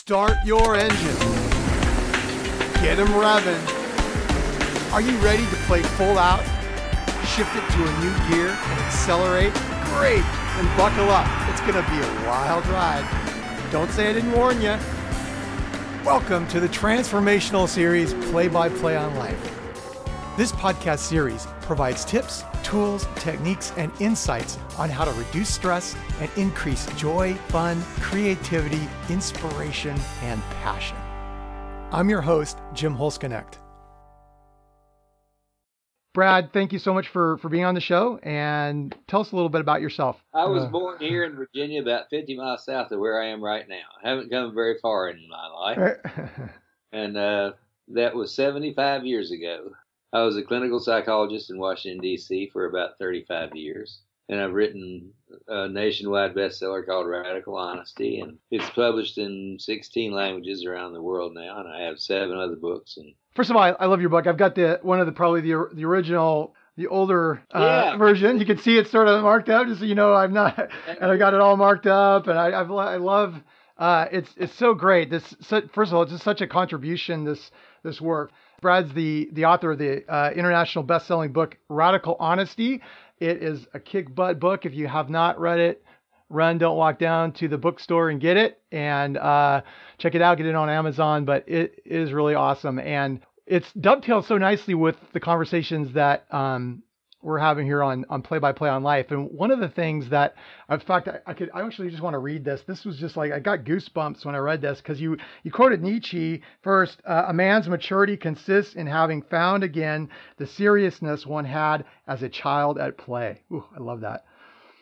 Start your engine. Get them revving. Are you ready to play full out? Shift it to a new gear and accelerate? Great! Then buckle up. It's going to be a wild ride. Don't say I didn't warn you. Welcome to the transformational series Play by Play on Life. This podcast series provides tips, tools, techniques, and insights on how to reduce stress and increase joy, fun, creativity, inspiration, and passion. I'm your host, Jim Holsknecht. Brad, thank you so much for, for being on the show and tell us a little bit about yourself. I was Uh, born here in Virginia, about 50 miles south of where I am right now. I haven't come very far in my life, and uh, that was 75 years ago. I was a clinical psychologist in Washington, D.C. for about 35 years, and I've written a nationwide bestseller called Radical Honesty, and it's published in 16 languages around the world now, and I have seven other books. And First of all, I, I love your book. I've got the one of the probably the the original, the older uh, Yeah. version. You can see it's sort of marked up, just so you know I'm not, and I got it all marked up, and I I've, I love. Uh, it's it's so great. This so, first of all, it's just such a contribution. This this work. Brad's the the author of the uh, international best-selling book Radical Honesty. It is a kick butt book. If you have not read it, run, don't walk down to the bookstore and get it and uh, check it out. Get it on Amazon. But it is really awesome, and it's dovetails so nicely with the conversations that um, we're having here on on Play by Play on Life. And one of the things that, in fact, I, I could I actually just want to read this. This was just like I got goosebumps when I read this because you you quoted Nietzsche first. Uh, a man's maturity consists in having found again the seriousness one had as a child at play. Ooh, I love that.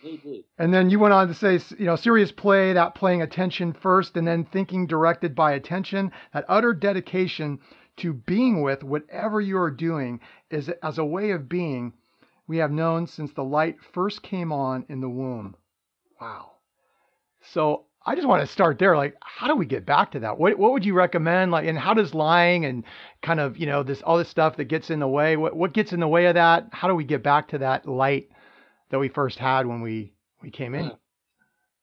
me. And then you went on to say, you know, serious play, that playing attention first, and then thinking directed by attention, that utter dedication to being with whatever you are doing is as a way of being we have known since the light first came on in the womb. Wow. So I just want to start there. Like, how do we get back to that? What what would you recommend? Like, and how does lying and kind of, you know, this all this stuff that gets in the way, what what gets in the way of that? How do we get back to that light that we first had when we we came in?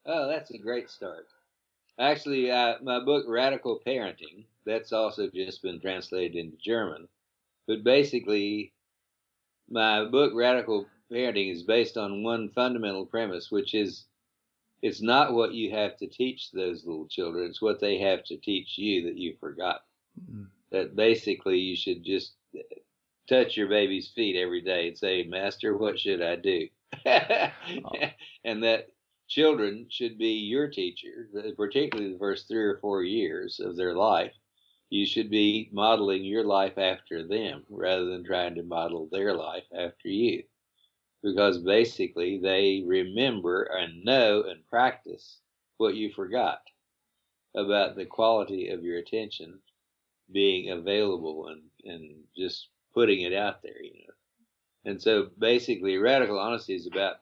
Oh, that's a great start. Actually, uh, my book Radical Parenting, that's also just been translated into German. But basically, my book Radical Parenting is based on one fundamental premise, which is it's not what you have to teach those little children, it's what they have to teach you that you forgot. Mm. That basically you should just touch your baby's feet every day and say, Master, what should I do? and that children should be your teacher, particularly the first three or four years of their life. You should be modeling your life after them rather than trying to model their life after you. Because basically they remember and know and practice what you forgot about the quality of your attention being available and, and just putting it out there, you know. And so basically radical honesty is about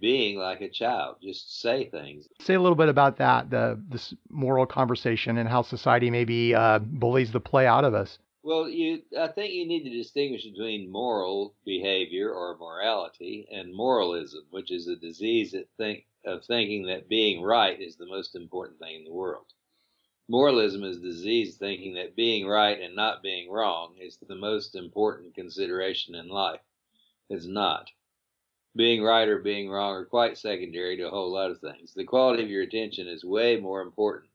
being like a child. Just say things. Say a little bit about that, the this moral conversation and how society maybe uh, bullies the play out of us. Well, you, I think you need to distinguish between moral behavior or morality and moralism, which is a disease that think, of thinking that being right is the most important thing in the world. Moralism is disease thinking that being right and not being wrong is the most important consideration in life. It's not. Being right or being wrong are quite secondary to a whole lot of things. The quality of your attention is way more important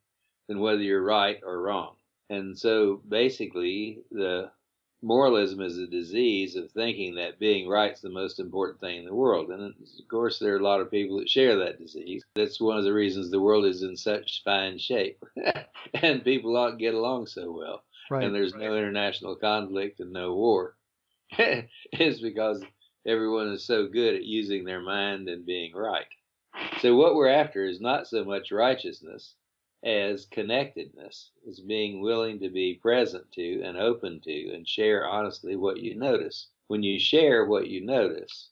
than whether you're right or wrong. And so basically, the moralism is a disease of thinking that being right is the most important thing in the world. And of course, there are a lot of people that share that disease. That's one of the reasons the world is in such fine shape and people don't get along so well. Right. And there's no international conflict and no war. it's because everyone is so good at using their mind and being right. So what we're after is not so much righteousness as connectedness, as being willing to be present to and open to and share honestly what you notice. When you share what you notice,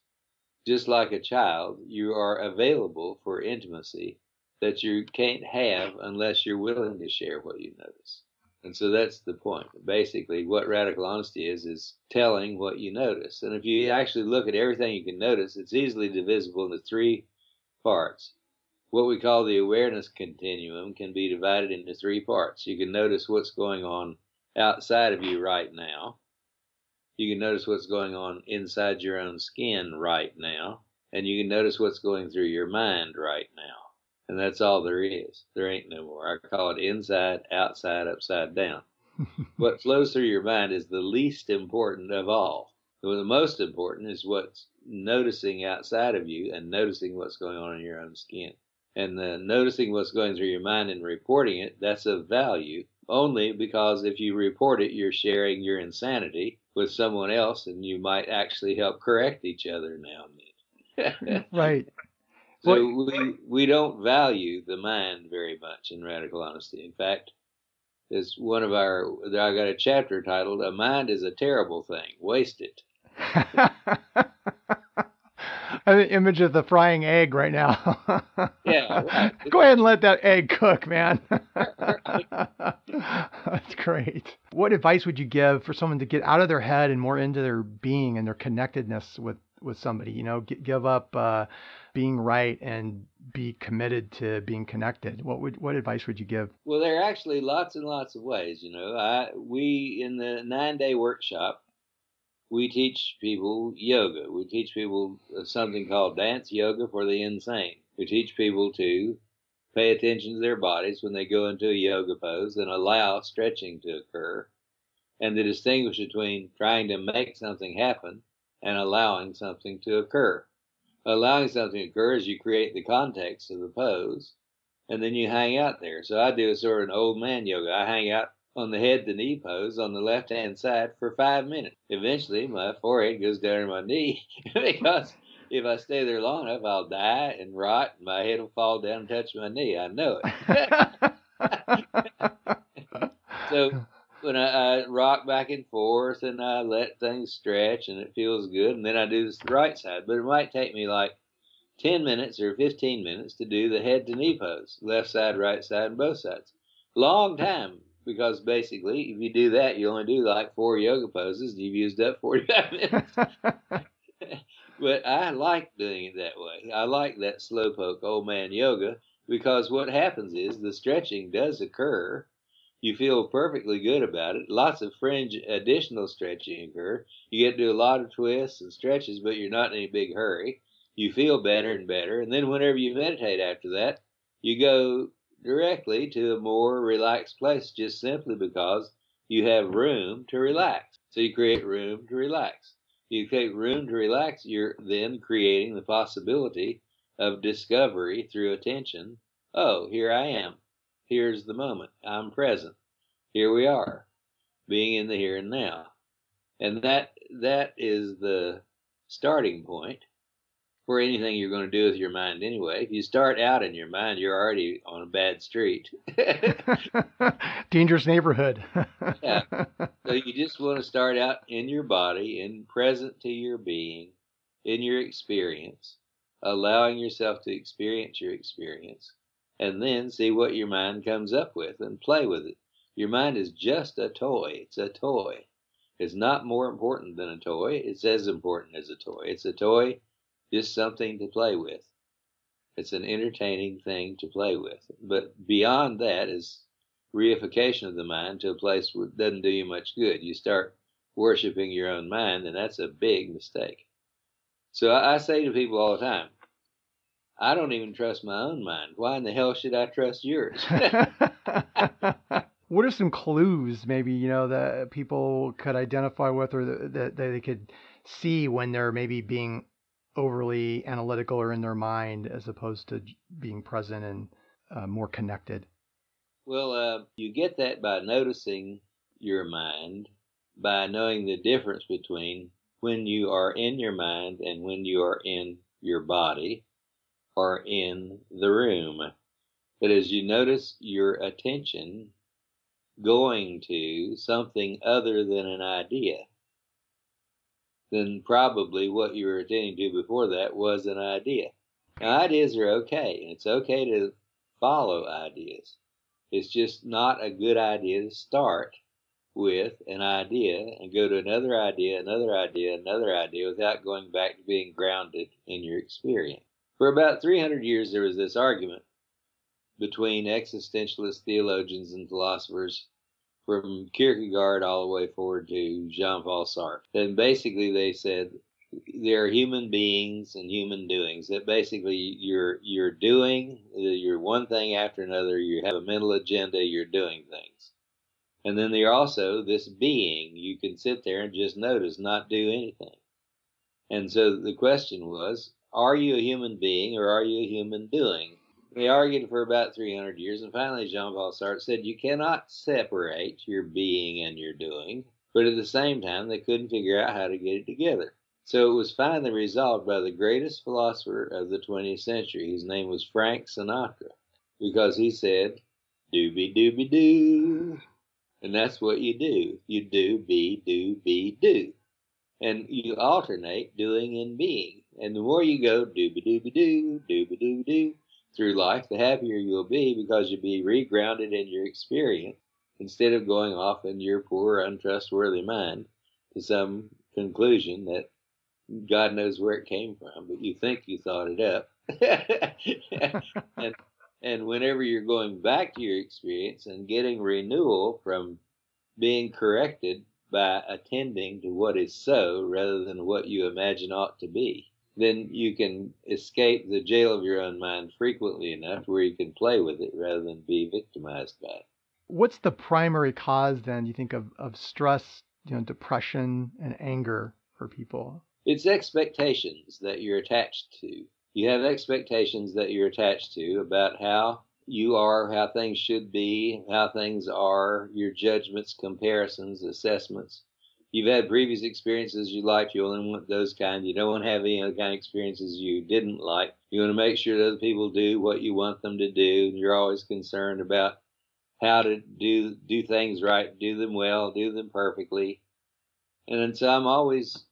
just like a child, you are available for intimacy that you can't have unless you're willing to share what you notice. And so that's the point. Basically, what radical honesty is, is telling what you notice. And if you actually look at everything you can notice, it's easily divisible into three parts. what we call the awareness continuum can be divided into three parts. You can notice what's going on outside of you right now. You can notice what's going on inside your own skin right now. And you can notice what's going through your mind right now. And that's all there is. There ain't no more. I call it inside, outside, upside down. what flows through your mind is the least important of all. The most important is what's noticing outside of you and noticing what's going on in your own skin and the noticing what's going through your mind and reporting it, that's of value only because if you report it, you're sharing your insanity with someone else and you might actually help correct each other now and then. right. So we, we don't value the mind very much in radical honesty. In fact, it's one of our, I got a chapter titled, A Mind is a Terrible Thing, Waste It. I have an image of the frying egg right now. yeah. Right. Go ahead and let that egg cook, man. That's great. What advice would you give for someone to get out of their head and more into their being and their connectedness with with somebody? You know, give up uh, being right and be committed to being connected. What would what advice would you give? Well, there are actually lots and lots of ways. You know, I we in the nine day workshop we teach people yoga. We teach people something called dance yoga for the insane. We teach people to pay attention to their bodies when they go into a yoga pose and allow stretching to occur, and to distinguish between trying to make something happen and allowing something to occur. Allowing something to occur is you create the context of the pose, and then you hang out there. So I do a sort of an old man yoga. I hang out on the head to knee pose on the left hand side for five minutes. Eventually, my forehead goes down to my knee because if I stay there long enough, I'll die and rot, and my head will fall down and touch my knee. I know it. so when I, I, rock back and forth and I let things stretch and it feels good, and then I do this the right side, but it might take me like 10 minutes or 15 minutes to do the head to knee pose, left side, right side, and both sides. Long time because basically, if you do that, you only do like four yoga poses, and you've used up 45 minutes. but I like doing it that way. I like that slowpoke old man yoga because what happens is the stretching does occur. You feel perfectly good about it. Lots of fringe additional stretching occur. You get to do a lot of twists and stretches, but you're not in any big hurry. You feel better and better. And then whenever you meditate after that, you go directly to a more relaxed place just simply because you have room to relax. So you create room to relax. You create room to relax, you're then creating the possibility of discovery through attention. Oh, here I am. Here's the moment. I'm present. Here we are, being in the here and now. And that that is the starting point for anything you're going to do with your mind anyway. If you start out in your mind, you're already on a bad street. Dangerous neighborhood. yeah. So you just want to start out in your body, in present to your being, in your experience, allowing yourself to experience your experience, and then see what your mind comes up with and play with it. Your mind is just a toy. It's a toy. It's not more important than a toy. It's as important as a toy. It's a toy just something to play with. It's an entertaining thing to play with. But beyond that is reification of the mind to a place that doesn't do you much good. You start worshiping your own mind, and that's a big mistake. So I, I say to people all the time, I don't even trust my own mind. Why in the hell should I trust yours? what are some clues maybe you know that people could identify with or that, that they could see when they're maybe being overly analytical or in their mind as opposed to being present and uh, more connected? Well, uh, you get that by noticing your mind, by knowing the difference between when you are in your mind and when you are in your body or in the room. But as you notice your attention going to something other than an idea, then probably what you were attending to before that was an idea. Now, ideas are okay, and it's okay to follow ideas. It's just not a good idea to start with an idea and go to another idea, another idea, another idea without going back to being grounded in your experience. For about 300 years, there was this argument between existentialist theologians and philosophers from Kierkegaard all the way forward to Jean Paul Sartre. And basically, they said there are human beings and human doings that basically you're you're doing you're one thing after another you have a mental agenda you're doing things and then there's also this being you can sit there and just notice not do anything and so the question was are you a human being or are you a human doing they argued for about 300 years and finally jean-paul sartre said you cannot separate your being and your doing but at the same time they couldn't figure out how to get it together so it was finally resolved by the greatest philosopher of the 20th century. His name was Frank Sinatra, because he said, "Doobie doobie doo," and that's what you do. You do, be, do, be, do, and you alternate doing and being. And the more you go doobie doobie doo, doobie doobie doo through life, the happier you'll be because you'll be regrounded in your experience instead of going off in your poor, untrustworthy mind to some conclusion that God knows where it came from, but you think you thought it up. and and whenever you're going back to your experience and getting renewal from being corrected by attending to what is so rather than what you imagine ought to be, then you can escape the jail of your own mind frequently enough where you can play with it rather than be victimized by it. What's the primary cause then, you think, of, of stress, you know, depression and anger for people? It's expectations that you're attached to. You have expectations that you're attached to about how you are, how things should be, how things are, your judgments, comparisons, assessments. You've had previous experiences you liked, you only want those kind. You don't want to have any other kind of experiences you didn't like. You want to make sure that other people do what you want them to do. And you're always concerned about how to do do things right, do them well, do them perfectly. And so I'm always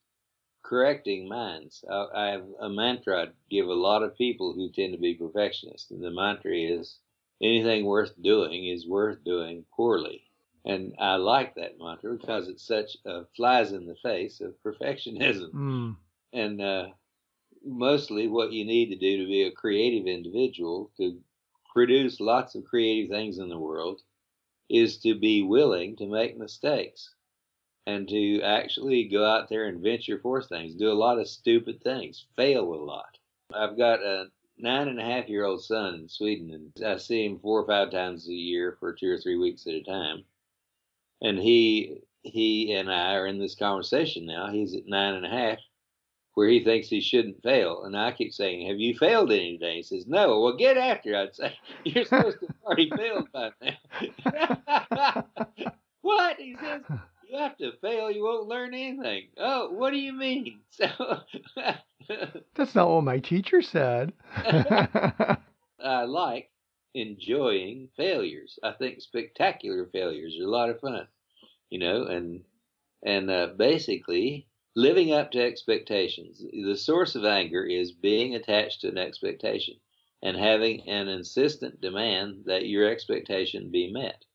correcting minds. I, I have a mantra I give a lot of people who tend to be perfectionists, and the mantra is anything worth doing is worth doing poorly. And I like that mantra because it's such a flies in the face of perfectionism. Mm. And uh, mostly what you need to do to be a creative individual, to produce lots of creative things in the world, is to be willing to make mistakes and to actually go out there and venture forth things, do a lot of stupid things, fail a lot. I've got a nine and a half year old son in Sweden, and I see him four or five times a year for two or three weeks at a time. And he he and I are in this conversation now. He's at nine and a half, where he thinks he shouldn't fail. And I keep saying, Have you failed any today? He says, No. Well, get after it. I'd say, You're supposed to have already failed by now. what? He says, you have to fail, you won't learn anything. Oh, what do you mean? So That's not what my teacher said. I like enjoying failures. I think spectacular failures are a lot of fun, you know, and and uh, basically living up to expectations. The source of anger is being attached to an expectation and having an insistent demand that your expectation be met.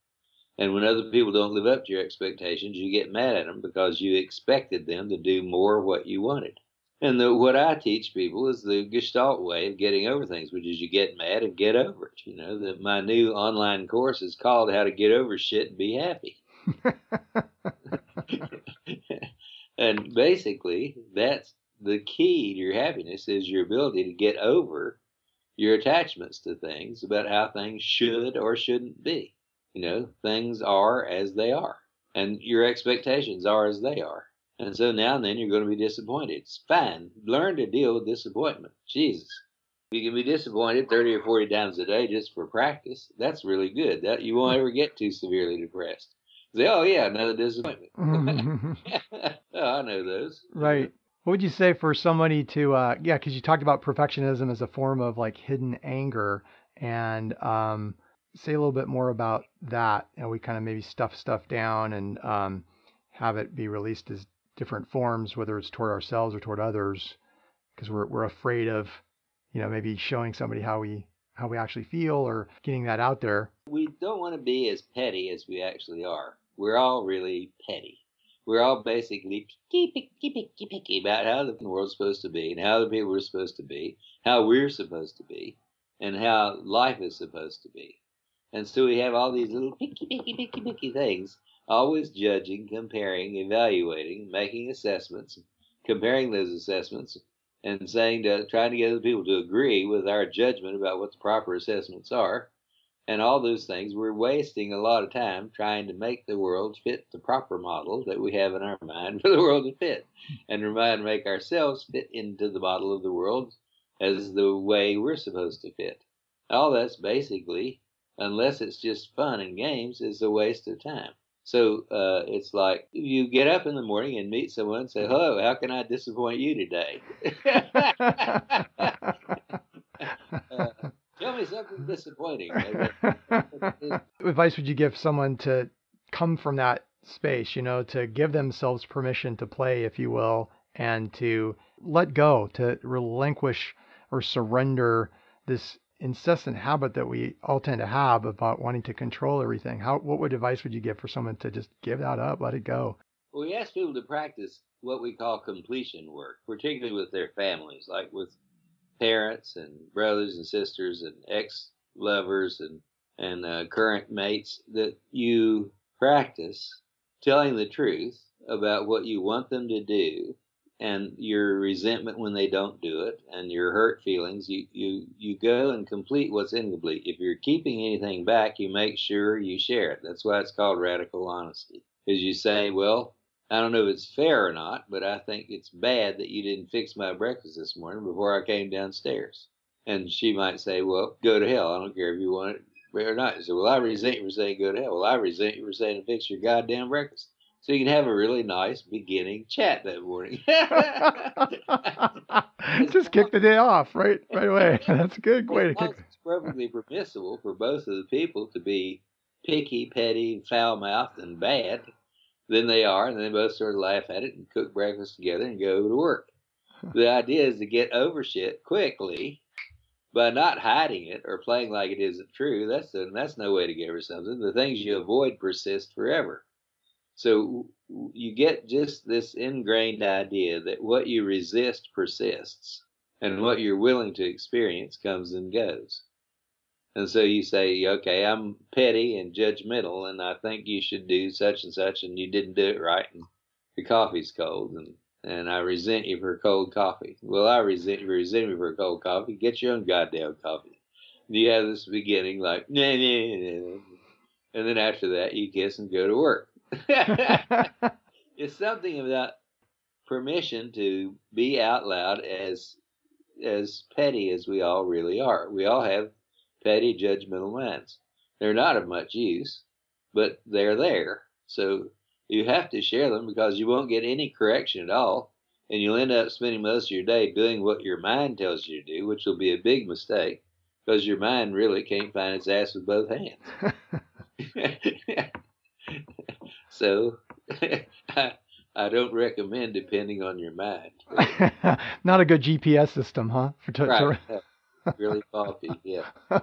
And when other people don't live up to your expectations, you get mad at them because you expected them to do more what you wanted. And the, what I teach people is the Gestalt way of getting over things, which is you get mad and get over it. You know, my new online course is called How to Get Over Shit and Be Happy. and basically, that's the key to your happiness is your ability to get over your attachments to things about how things should or shouldn't be. You know, things are as they are, and your expectations are as they are. And so now and then you're going to be disappointed. It's fine. Learn to deal with disappointment. Jesus. You can be disappointed 30 or 40 times a day just for practice, that's really good. That you won't ever get too severely depressed. Say, oh yeah, another disappointment. oh, I know those. Right. What would you say for somebody to, uh, yeah, because you talked about perfectionism as a form of like hidden anger, and um, say a little bit more about that. And we kind of maybe stuff stuff down and um, have it be released as different forms, whether it's toward ourselves or toward others, because we're we're afraid of, you know, maybe showing somebody how we how we actually feel or getting that out there. We don't want to be as petty as we actually are. We're all really petty. we're all basically picky, picky, picky, picky about how the world's supposed to be and how the people are supposed to be, how we're supposed to be, and how life is supposed to be. And so we have all these little picky, picky, picky, picky things, always judging, comparing, evaluating, making assessments, comparing those assessments, and saying to trying to get other people to agree with our judgment about what the proper assessments are and all those things, we're wasting a lot of time trying to make the world fit the proper model that we have in our mind for the world to fit, and to make ourselves fit into the model of the world as the way we're supposed to fit. All that's basically, unless it's just fun and games, is a waste of time. So uh, it's like you get up in the morning and meet someone and say, "Hello, how can I disappoint you today?" uh, Tell me something disappointing. advice would you give someone to come from that space, you know, to give themselves permission to play, if you will, and to let go, to relinquish or surrender this incessant habit that we all tend to have about wanting to control everything. How what would advice would you give for someone to just give that up, let it go? Well, we ask people to practice what we call completion work, particularly with their families, like with parents and brothers and sisters and ex lovers and and uh, current mates that you practice telling the truth about what you want them to do and your resentment when they don't do it and your hurt feelings you you you go and complete what's incomplete if you're keeping anything back you make sure you share it that's why it's called radical honesty because you say well I don't know if it's fair or not, but I think it's bad that you didn't fix my breakfast this morning before I came downstairs. And she might say, Well, go to hell. I don't care if you want it or not. You say, Well, I resent you for saying go to hell. Well, I resent you for saying to fix your goddamn breakfast. So you can have a really nice beginning chat that morning. Just kick the day off right right away. That's a good way to kick. It's perfectly permissible for both of the people to be picky, petty, foul mouthed, and bad than they are, and they both sort of laugh at it and cook breakfast together and go to work. the idea is to get over shit quickly by not hiding it or playing like it isn't true. That's the, that's no way to get over something. The things you avoid persist forever. So you get just this ingrained idea that what you resist persists, and what you're willing to experience comes and goes. And so you say, okay, I'm petty and judgmental, and I think you should do such and such, and you didn't do it right, and the coffee's cold, and and I resent you for cold coffee. Well, I resent you resenting me for cold coffee. Get your own goddamn coffee. And you have this beginning like, nah, nah, nah, and then after that, you kiss and go to work. it's something about permission to be out loud as as petty as we all really are. We all have petty, judgmental minds. They're not of much use, but they're there. So you have to share them because you won't get any correction at all. And you'll end up spending most of your day doing what your mind tells you to do, which will be a big mistake because your mind really can't find its ass with both hands. so I, don't recommend depending on your mind. Not a good GPS system, huh? For t- right really faulty. Yeah.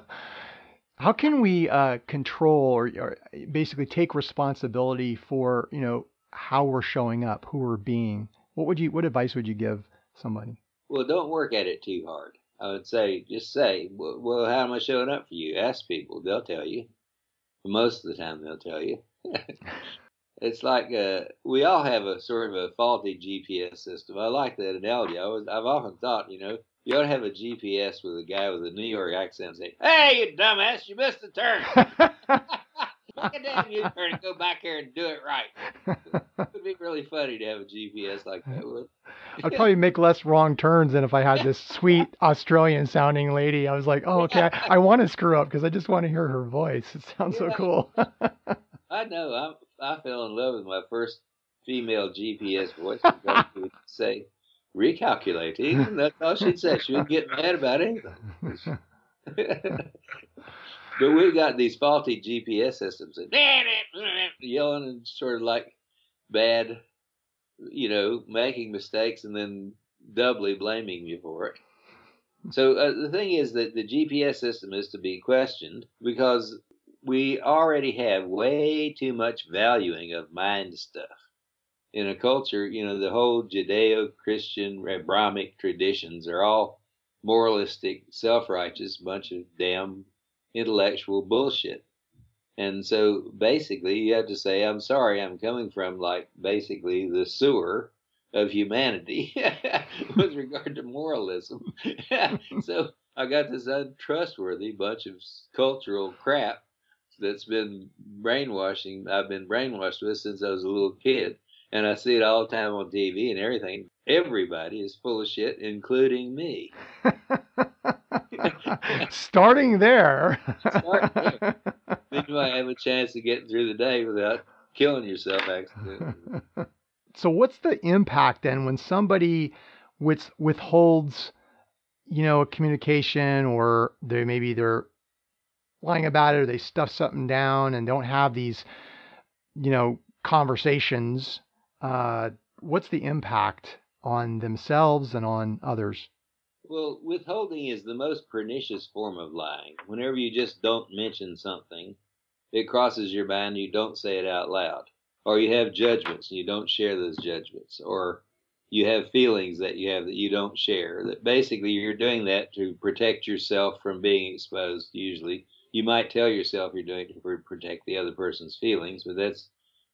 How can we uh, control or, or, basically take responsibility for you know how we're showing up, who we're being? What would you what advice would you give somebody? Well, don't work at it too hard. I would say just say, well, well how am I showing up for you? Ask people; they'll tell you. Most of the time, they'll tell you. It's like uh, we all have a sort of a faulty GPS system. I like that analogy. I was, I've often thought, you know, you ought to have a GPS with a guy with a New York accent saying, "Hey, you dumbass, you missed the turn. Make a damn U-turn and go back here and do it right." It would be really funny to have a GPS like that. Would. I'd probably make less wrong turns than if I had this sweet Australian-sounding lady. I was like, "Oh, okay, I, I want to screw up because I just want to hear her voice. It sounds yeah. so cool." I know. I I fell in love with my first female GPS voice would say recalculating. That's all she'd say. She wouldn't get mad about anything. but we got these faulty GPS systems and yelling and sort of like bad, you know, making mistakes and then doubly blaming you for it. So uh, the thing is that the GPS system is to be questioned because we already have way too much valuing of mind stuff in a culture, you know, the whole Judeo-Christian Abrahamic traditions are all moralistic, self-righteous bunch of damn intellectual bullshit. And so basically, you have to say, I'm sorry, I'm coming from like basically the sewer of humanity with regard to moralism. so I got this untrustworthy bunch of cultural crap that's been brainwashing, I've been brainwashed with since I was a little kid. And I see it all the time on TV and everything. Everybody is full of shit, including me. Starting there. Start there. Then you might have a chance of getting through the day without killing yourself accidentally. So what's the impact then when somebody with, withholds, you know, communication or they maybe they're lying about it or they stuff something down and don't have these, you know, conversations. Uh, what's the impact on themselves and on others? Well, withholding is the most pernicious form of lying. Whenever you just don't mention something, it crosses your mind, you don't say it out loud. Or you have judgments and you don't share those judgments. Or you have feelings that you have that you don't share. That basically you're doing that to protect yourself from being exposed, usually you might tell yourself you're doing it to protect the other person's feelings, but that's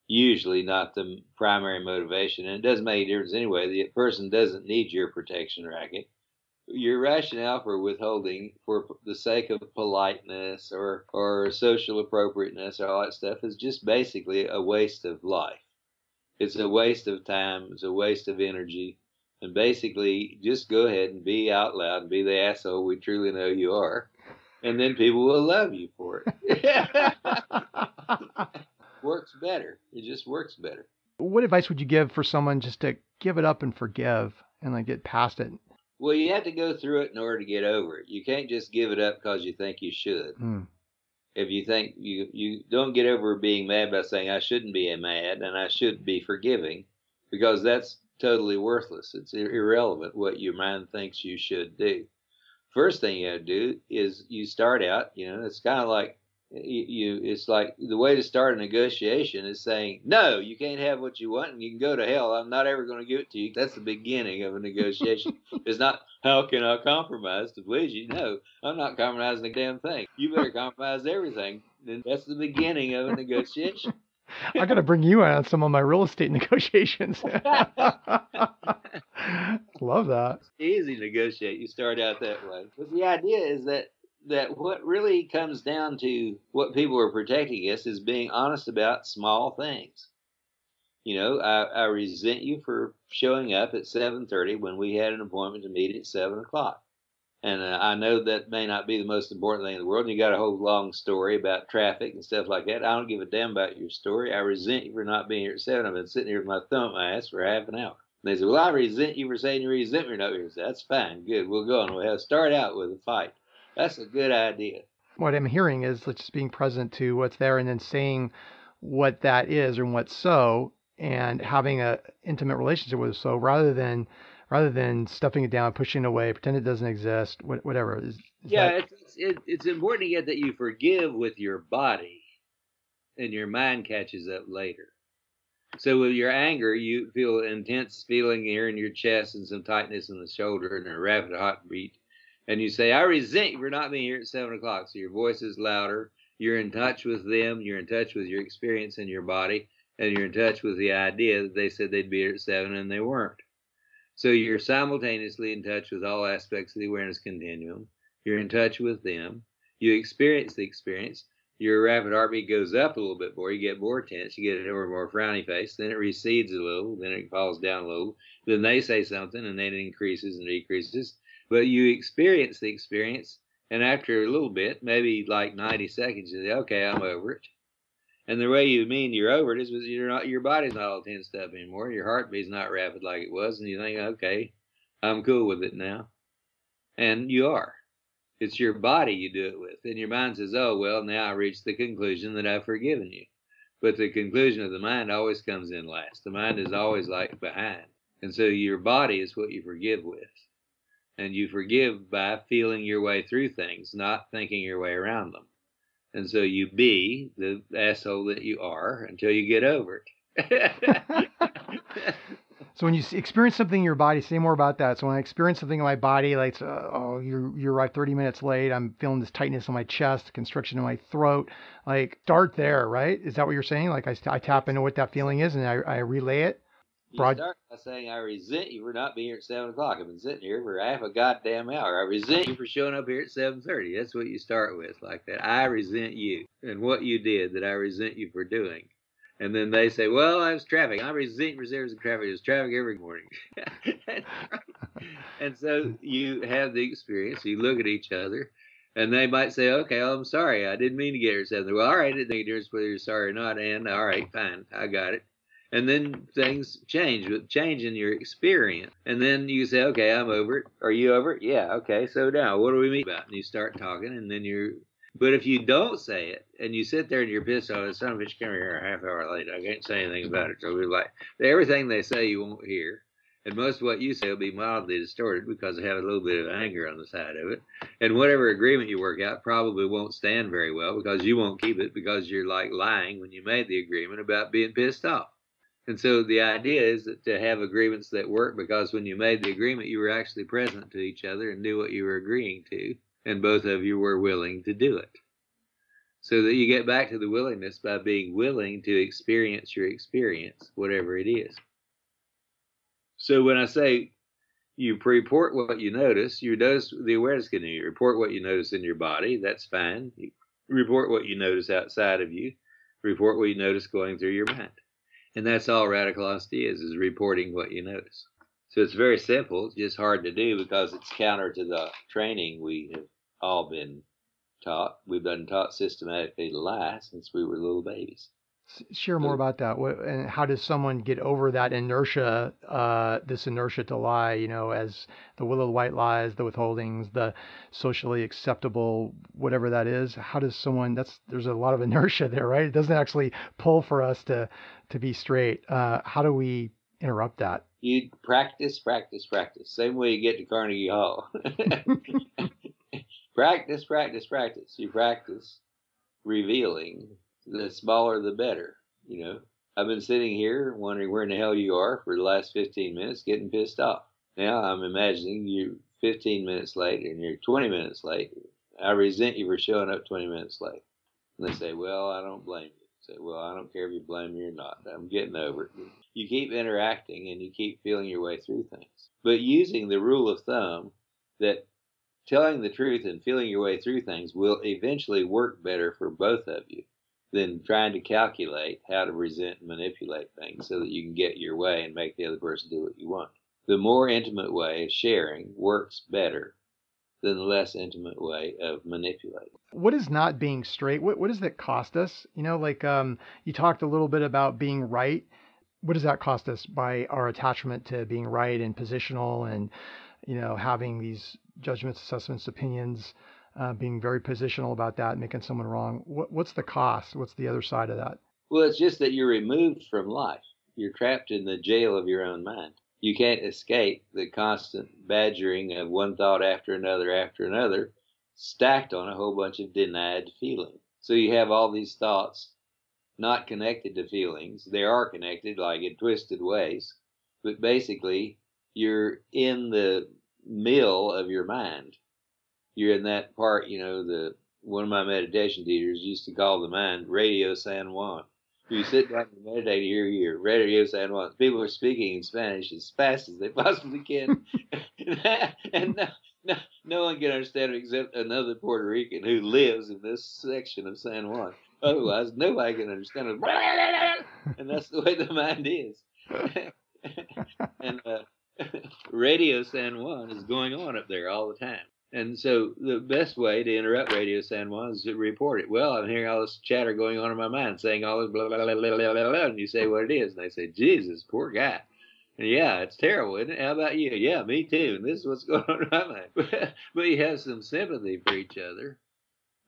usually not the primary motivation. And it doesn't make a difference anyway. The person doesn't need your protection racket. Your rationale for withholding for the sake of politeness or, or social appropriateness or all that stuff is just basically a waste of life. It's a waste of time. It's a waste of energy. And basically, just go ahead and be out loud and be the asshole we truly know you are and then people will love you for it. works better. It just works better. What advice would you give for someone just to give it up and forgive and like get past it? Well, you have to go through it in order to get over it. You can't just give it up because you think you should. Hmm. If you think you you don't get over being mad by saying I shouldn't be mad and I should be forgiving, because that's totally worthless. It's irrelevant what your mind thinks you should do first thing you got to do is you start out. You know, it's kind of like you, you. It's like the way to start a negotiation is saying, "No, you can't have what you want, and you can go to hell. I'm not ever going to give it to you." That's the beginning of a negotiation. it's not how can I compromise to please you. No, I'm not compromising a damn thing. You better compromise everything. Then that's the beginning of a negotiation. I got to bring you on some of my real estate negotiations. Love that. It's easy to negotiate. You start out that way. But the idea is that that what really comes down to what people are protecting us is being honest about small things. You know, I, I resent you for showing up at 7:30 when we had an appointment to meet at seven o'clock. And uh, I know that may not be the most important thing in the world. And you got a whole long story about traffic and stuff like that. I don't give a damn about your story. I resent you for not being here at seven. I've been sitting here with my thumb in my ass for half an hour. And they said, "Well, I resent you for saying you resent me not here." Said, That's fine, good. We'll go on. We'll start out with a fight. That's a good idea. What I'm hearing is just being present to what's there and then saying what that is and what's so, and having a intimate relationship with. So rather than rather than stuffing it down, pushing it away, pretend it doesn't exist, whatever. Is, is yeah, it's, it, it's important to get that you forgive with your body, and your mind catches up later. So with your anger, you feel an intense feeling here in your chest and some tightness in the shoulder and a rapid heartbeat. And you say, I resent you for not being here at seven o'clock. So your voice is louder. You're in touch with them. You're in touch with your experience in your body. And you're in touch with the idea that they said they'd be here at seven and they weren't. So you're simultaneously in touch with all aspects of the awareness continuum. You're in touch with them. You experience the experience. Your rapid heartbeat goes up a little bit more. You get more tense. You get a more, more frowny face. Then it recedes a little. Then it falls down a little. Then they say something, and then it increases and decreases. But you experience the experience, and after a little bit, maybe like 90 seconds, you say, "Okay, I'm over it." And the way you mean you're over it is because you're not your body's not all tensed up anymore. Your heartbeat's not rapid like it was, and you think, okay, I'm cool with it now. And you are. It's your body you do it with. And your mind says, oh, well, now I reached the conclusion that I've forgiven you. But the conclusion of the mind always comes in last. The mind is always like behind. And so your body is what you forgive with. And you forgive by feeling your way through things, not thinking your way around them. And so you be the asshole that you are until you get over it. so when you experience something in your body, say more about that. So when I experience something in my body, like uh, oh, you're you're arrived 30 minutes late. I'm feeling this tightness in my chest, constriction in my throat. Like start there, right? Is that what you're saying? Like I, I tap into what that feeling is and I, I relay it. You Broad... start by saying, I resent you for not being here at 7 o'clock. I've been sitting here for half a goddamn hour. I resent you for showing up here at 7.30. That's what you start with, like that. I resent you and what you did that I resent you for doing. And then they say, well, I was traffic. I resent reserves of traffic. There's traffic every morning. and so you have the experience. You look at each other. And they might say, okay, well, I'm sorry. I didn't mean to get her 7. Well, all right. It didn't make a difference whether you're sorry or not. And all right, fine. I got it and then things change with change in your experience and then you say okay i'm over it are you over it yeah okay so now what do we meet about and you start talking and then you're but if you don't say it and you sit there and you're pissed off, son of a bitch here a half hour late. I can't say anything about it. So we're like, everything they say you won't hear. And most of what you say will be mildly distorted because they have a little bit of anger on the side of it. And whatever agreement you work out probably won't stand very well because you won't keep it because you're like lying when you made the agreement about being pissed off. And so the idea is to have agreements that work because when you made the agreement, you were actually present to each other and knew what you were agreeing to, and both of you were willing to do it. So that you get back to the willingness by being willing to experience your experience, whatever it is. So when I say you report what you notice, you notice the awareness can you report what you notice in your body, that's fine. You report what you notice outside of you, report what you notice going through your mind. And that's all radical honesty is, is reporting what you notice. So it's very simple, it's just hard to do because it's counter to the training we have all been taught. We've been taught systematically to lie since we were little babies share more about that. What, and how does someone get over that inertia, uh, this inertia to lie? You know, as the will of the white lies, the withholdings, the socially acceptable, whatever that is. How does someone? That's there's a lot of inertia there, right? It doesn't actually pull for us to to be straight. Uh, how do we interrupt that? You practice, practice, practice. Same way you get to Carnegie Hall. practice, practice, practice. You practice revealing the smaller the better. You know, I've been sitting here wondering where in the hell you are for the last 15 minutes, getting pissed off. Now I'm imagining you 15 minutes late and you're 20 minutes late. I resent you for showing up 20 minutes late. And they say, well, I don't blame you. I say, well, I don't care if you blame me or not. I'm getting over it. You keep interacting and you keep feeling your way through things. But using the rule of thumb that telling the truth and feeling your way through things will eventually work better for both of you than trying to calculate how to resent and manipulate things so that you can get your way and make the other person do what you want. The more intimate way of sharing works better than the less intimate way of manipulating. What is not being straight? What what does that cost us? You know, like um, you talked a little bit about being right. What does that cost us by our attachment to being right and positional and you know having these judgments, assessments, opinions? Uh, being very positional about that, making someone wrong. What, what's the cost? What's the other side of that? Well, it's just that you're removed from life. You're trapped in the jail of your own mind. You can't escape the constant badgering of one thought after another after another, stacked on a whole bunch of denied feeling. So you have all these thoughts not connected to feelings. They are connected, like in twisted ways, but basically you're in the mill of your mind you're in that part, you know, the one of my meditation teachers used to call the mind Radio San Juan. You sit down and meditate here, here, Radio San Juan. People are speaking in Spanish as fast as they possibly can, and no, no, no one can understand except another Puerto Rican who lives in this section of San Juan. Otherwise, nobody can understand it. And that's the way the mind is. and uh, Radio San Juan is going on up there all the time. And so the best way to interrupt Radio San Juan is to report it. Well, I'm hearing all this chatter going on in my mind, saying all this blah, blah, blah, blah, blah, blah, blah, and you say what it is. And they say, Jesus, poor guy. And yeah, it's terrible, isn't it? How about you? Yeah, me too. And this is what's going on in my mind. but you have some sympathy for each other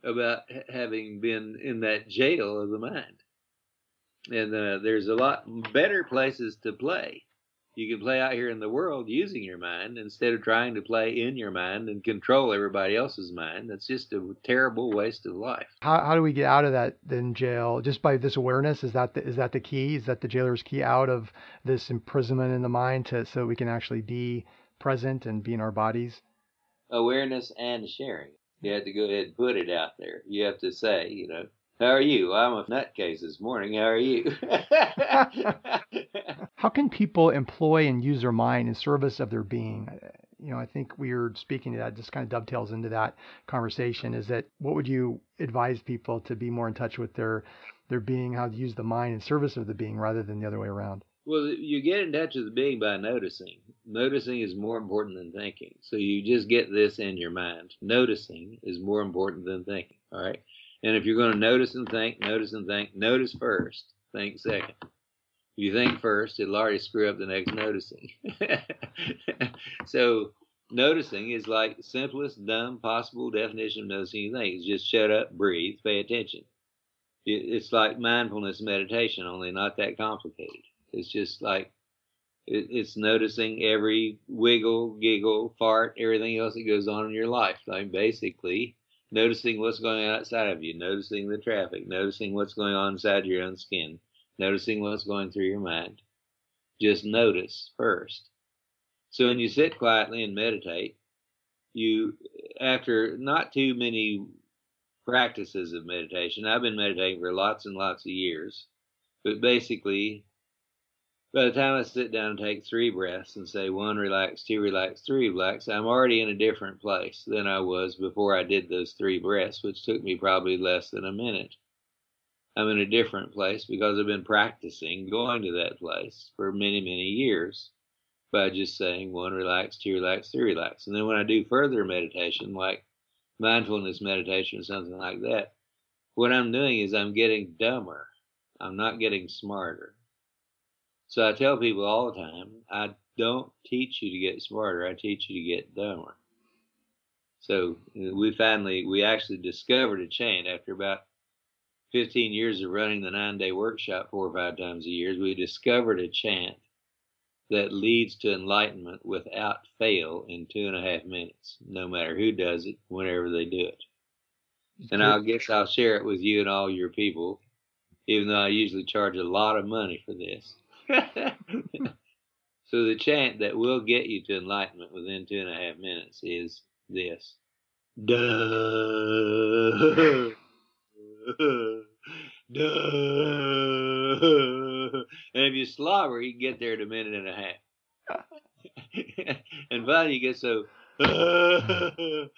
about having been in that jail of the mind. And uh, there's a lot better places to play You can play out here in the world using your mind instead of trying to play in your mind and control everybody else's mind. That's just a terrible waste of life. How, how do we get out of that then jail? Just by this awareness? Is that the, is that the key? Is that the jailer's key out of this imprisonment in the mind to so we can actually be present and be in our bodies? Awareness and sharing. You have to go ahead and put it out there. You have to say, you know, how are you? I'm a nutcase this morning. How are you? How can people employ and use their mind in service of their being? You know, I think we are speaking to that, just kind of dovetails into that conversation. Is that what would you advise people to be more in touch with their their being, how to use the mind in service of the being rather than the other way around? Well, you get in touch with the being by noticing. Noticing is more important than thinking. So you just get this in your mind. Noticing is more important than thinking. All right. And if you're going to notice and think, notice and think, notice first, think second. If you think first, it'll already screw up the next noticing. so noticing is like the simplest dumb possible definition of noticing think. It's just shut up, breathe, pay attention. It's like mindfulness meditation, only not that complicated. It's just like it's noticing every wiggle, giggle, fart, everything else that goes on in your life. Like basically noticing what's going on outside of you, noticing the traffic, noticing what's going on inside your own skin, noticing what's going through your mind. Just notice first. So when you sit quietly and meditate, you, after not too many practices of meditation, I've been meditating for lots and lots of years, but basically by the time I sit down and take three breaths and say one relax, two relax, three relax, I'm already in a different place than I was before I did those three breaths, which took me probably less than a minute. I'm in a different place because I've been practicing going to that place for many, many years by just saying one relax, two relax, three relax. And then when I do further meditation, like mindfulness meditation or something like that, what I'm doing is I'm getting dumber. I'm not getting smarter. So I tell people all the time, I don't teach you to get smarter. I teach you to get dumber. So uh, we finally, we actually discovered a chant after about 15 years of running the nine day workshop four or five times a year. We discovered a chant that leads to enlightenment without fail in two and a half minutes, no matter who does it, whenever they do it. And I guess I'll share it with you and all your people, even though I usually charge a lot of money for this. so the chant that will get you to enlightenment within two and a half minutes is this. Duh. Duh. And if you slobber, you can get there in a minute and a half. and finally, you get so. when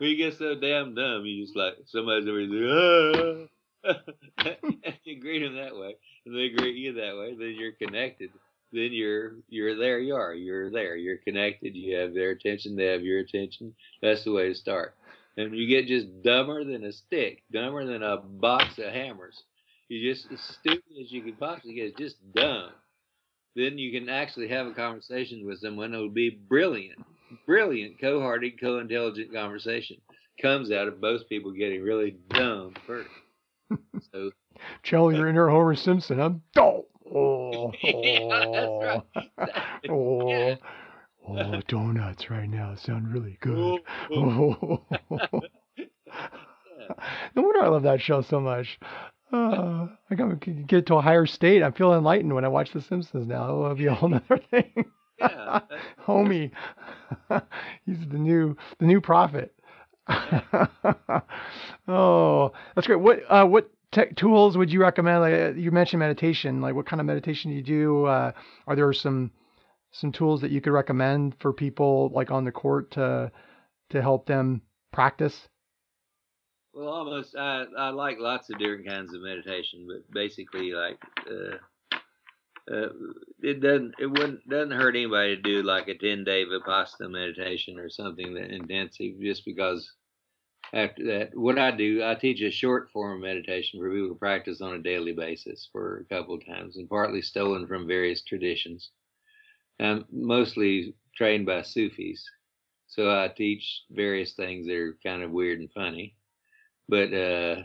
you get so damn dumb, you just like somebody's over there. you greet them that way and they greet you that way, then you're connected. Then you're you're there. You are. You're there. You're connected. You have their attention. They have your attention. That's the way to start. And you get just dumber than a stick, dumber than a box of hammers. You're just as stupid as you can possibly get. Just dumb. Then you can actually have a conversation with someone. It'll be brilliant, brilliant, co-hearted, co-intelligent conversation. Comes out of both people getting really dumb first. So Channel your Homer Simpson. I'm oh, oh, yeah, right. oh, yeah. oh, donuts right now sound really good. Oh. no wonder I love that show so much. Uh, I can get to a higher state. I feel enlightened when I watch The Simpsons now. It'll be a whole other thing. Yeah, Homie, he's the new the new prophet. oh, that's great. What uh, what tech tools would you recommend? Like uh, you mentioned meditation. Like what kind of meditation do you do? Uh, are there some some tools that you could recommend for people like on the court to to help them practice? Well, almost. I I like lots of different kinds of meditation, but basically, like uh, uh, it doesn't it wouldn't doesn't hurt anybody to do like a ten day vipassana meditation or something that intensive, just because after that, what I do, I teach a short form of meditation for people to practice on a daily basis for a couple of times, and partly stolen from various traditions. I'm mostly trained by Sufis, so I teach various things that are kind of weird and funny. But uh,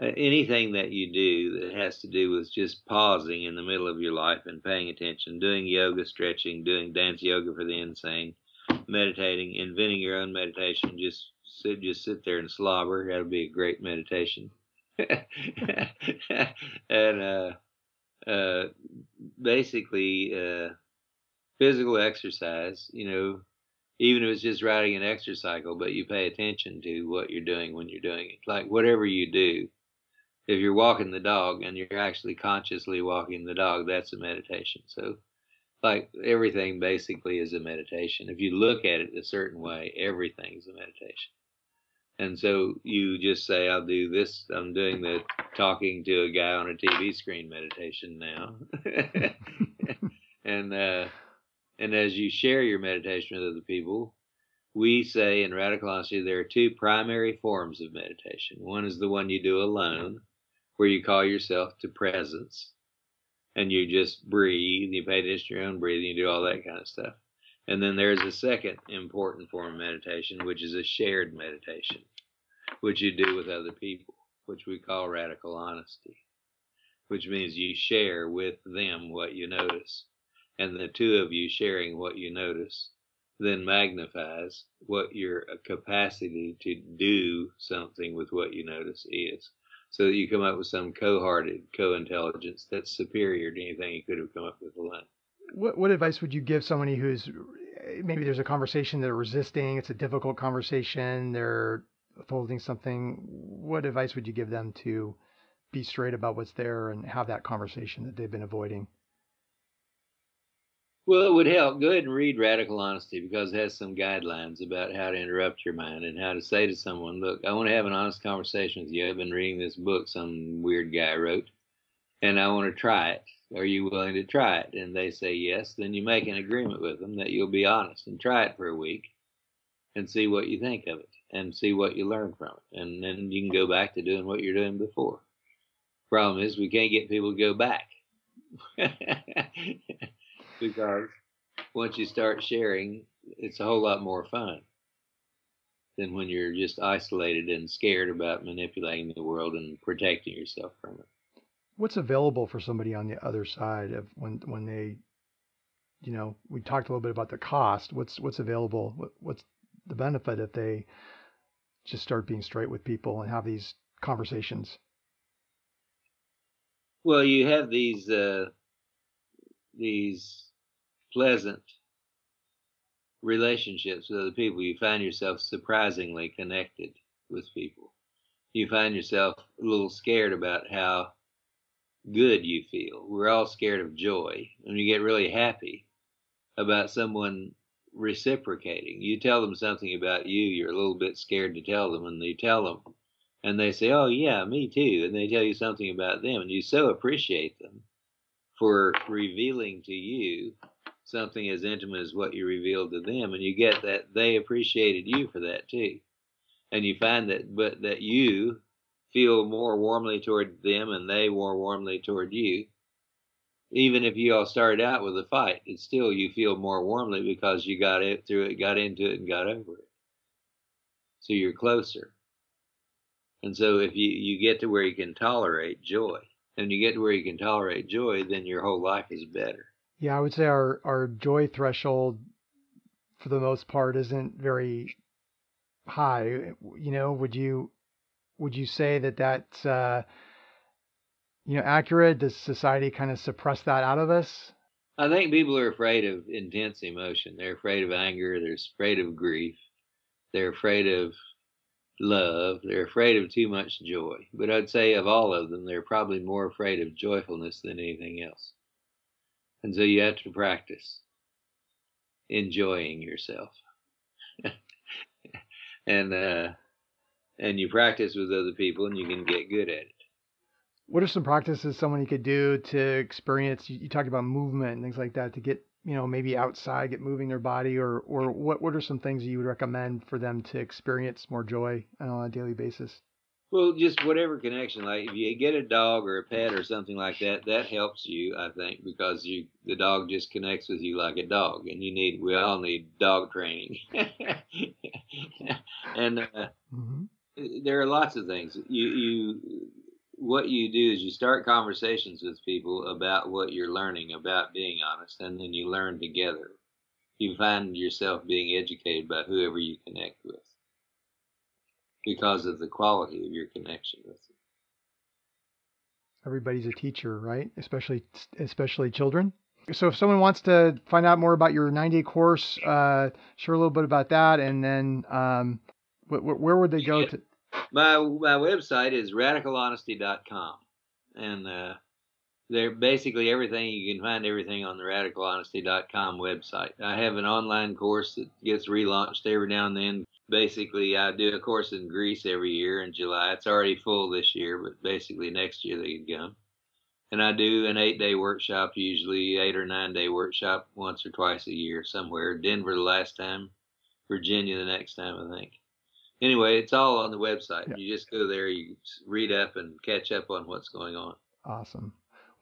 anything that you do that has to do with just pausing in the middle of your life and paying attention, doing yoga, stretching, doing dance yoga for the insane, meditating, inventing your own meditation, just just sit there and slobber. That'll be a great meditation. and uh, uh, basically, uh, physical exercise. You know, even if it's just riding an exercise cycle, but you pay attention to what you're doing when you're doing it. Like whatever you do, if you're walking the dog and you're actually consciously walking the dog, that's a meditation. So, like everything basically is a meditation. If you look at it a certain way, everything is a meditation. And so you just say, I'll do this. I'm doing the talking to a guy on a TV screen meditation now. and, uh, and as you share your meditation with other people, we say in radical honesty there are two primary forms of meditation. One is the one you do alone, where you call yourself to presence and you just breathe, you pay attention to your own breathing, you do all that kind of stuff. And then there's a second important form of meditation, which is a shared meditation, which you do with other people, which we call radical honesty, which means you share with them what you notice. And the two of you sharing what you notice then magnifies what your capacity to do something with what you notice is so that you come up with some co-hearted co-intelligence that's superior to anything you could have come up with alone. What what advice would you give somebody who's maybe there's a conversation they're resisting, it's a difficult conversation, they're withholding something. What advice would you give them to be straight about what's there and have that conversation that they've been avoiding? Well, it would help. Go ahead and read Radical Honesty because it has some guidelines about how to interrupt your mind and how to say to someone, Look, I want to have an honest conversation with you. I've been reading this book some weird guy wrote, and I want to try it. Are you willing to try it? And they say yes. Then you make an agreement with them that you'll be honest and try it for a week and see what you think of it and see what you learn from it. And then you can go back to doing what you're doing before. Problem is, we can't get people to go back. because once you start sharing, it's a whole lot more fun than when you're just isolated and scared about manipulating the world and protecting yourself from it. What's available for somebody on the other side of when when they, you know, we talked a little bit about the cost. What's what's available? What, what's the benefit if they just start being straight with people and have these conversations? Well, you have these uh, these pleasant relationships with other people, you find yourself surprisingly connected with people. You find yourself a little scared about how good you feel. We're all scared of joy. When you get really happy about someone reciprocating, you tell them something about you, you're a little bit scared to tell them, and you tell them, and they say, Oh, yeah, me too. And they tell you something about them, and you so appreciate them for revealing to you something as intimate as what you revealed to them and you get that they appreciated you for that too and you find that but that you feel more warmly toward them and they more warmly toward you. Even if you all started out with a fight it's still you feel more warmly because you got it through it got into it and got over it. So you're closer. And so if you you get to where you can tolerate joy. And you get to where you can tolerate joy then your whole life is better. Yeah, I would say our our joy threshold, for the most part, isn't very high. You know, would you would you say that that's uh, you know accurate? Does society kind of suppress that out of us? I think people are afraid of intense emotion. They're afraid of anger. They're afraid of grief. They're afraid of love. They're afraid of too much joy. But I'd say of all of them, they're probably more afraid of joyfulness than anything else. And so you have to practice enjoying yourself. and uh, and you practice with other people and you can get good at it. What are some practices someone could do to experience you, you talked about movement and things like that to get you know maybe outside get moving their body or or what what are some things you would recommend for them to experience more joy on a daily basis well, just whatever connection. Like if you get a dog or a pet or something like that, that helps you, I think, because you the dog just connects with you like a dog, and you need we all need dog training. and uh, mm-hmm. There are lots of things. You you what you do is you start conversations with people about what you're learning about being honest, and then you learn together. You find yourself being educated by whoever you connect with because of the quality of your connection with them. Everybody's a teacher, right? Especially especially children. So if someone wants to find out more about your 90-day course, uh, share a little bit about that, and then um, where would they go Yeah. to? My my website is radicalhonesty.com, and uh, there basically everything you can find everything on the radicalhonesty.com website. I have an online course that gets relaunched every now and then. Basically, I do a course in Greece every year in July. It's already full this year, but basically next year they can come. And I do an eight-day workshop, usually eight or nine-day workshop, once or twice a year somewhere. Denver the last time, Virginia the next time, I think anyway, it's all on the website. Yeah. You just go there, you read up and catch up on what's going on. Awesome.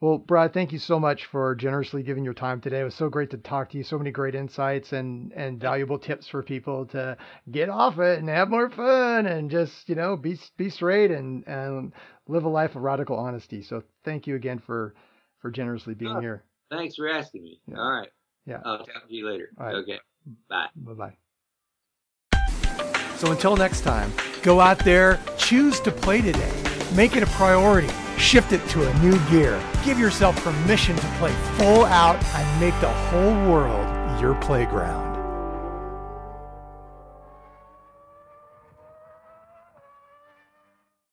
Well, Brad, thank you so much for generously giving your time today. It was so great to talk to you. So many great insights and and valuable tips for people to get off it and have more fun and just you know be be straight and and live a life of radical honesty. So thank you again for for generously being Oh. here. Thanks for asking me. Yeah. All right. Yeah. I'll talk to you later. Right. Okay. Mm. Bye. Bye bye. So until next time, go out there, choose to play today. Make it a priority. Shift it to a new gear. Give yourself permission to play full out and make the whole world your playground.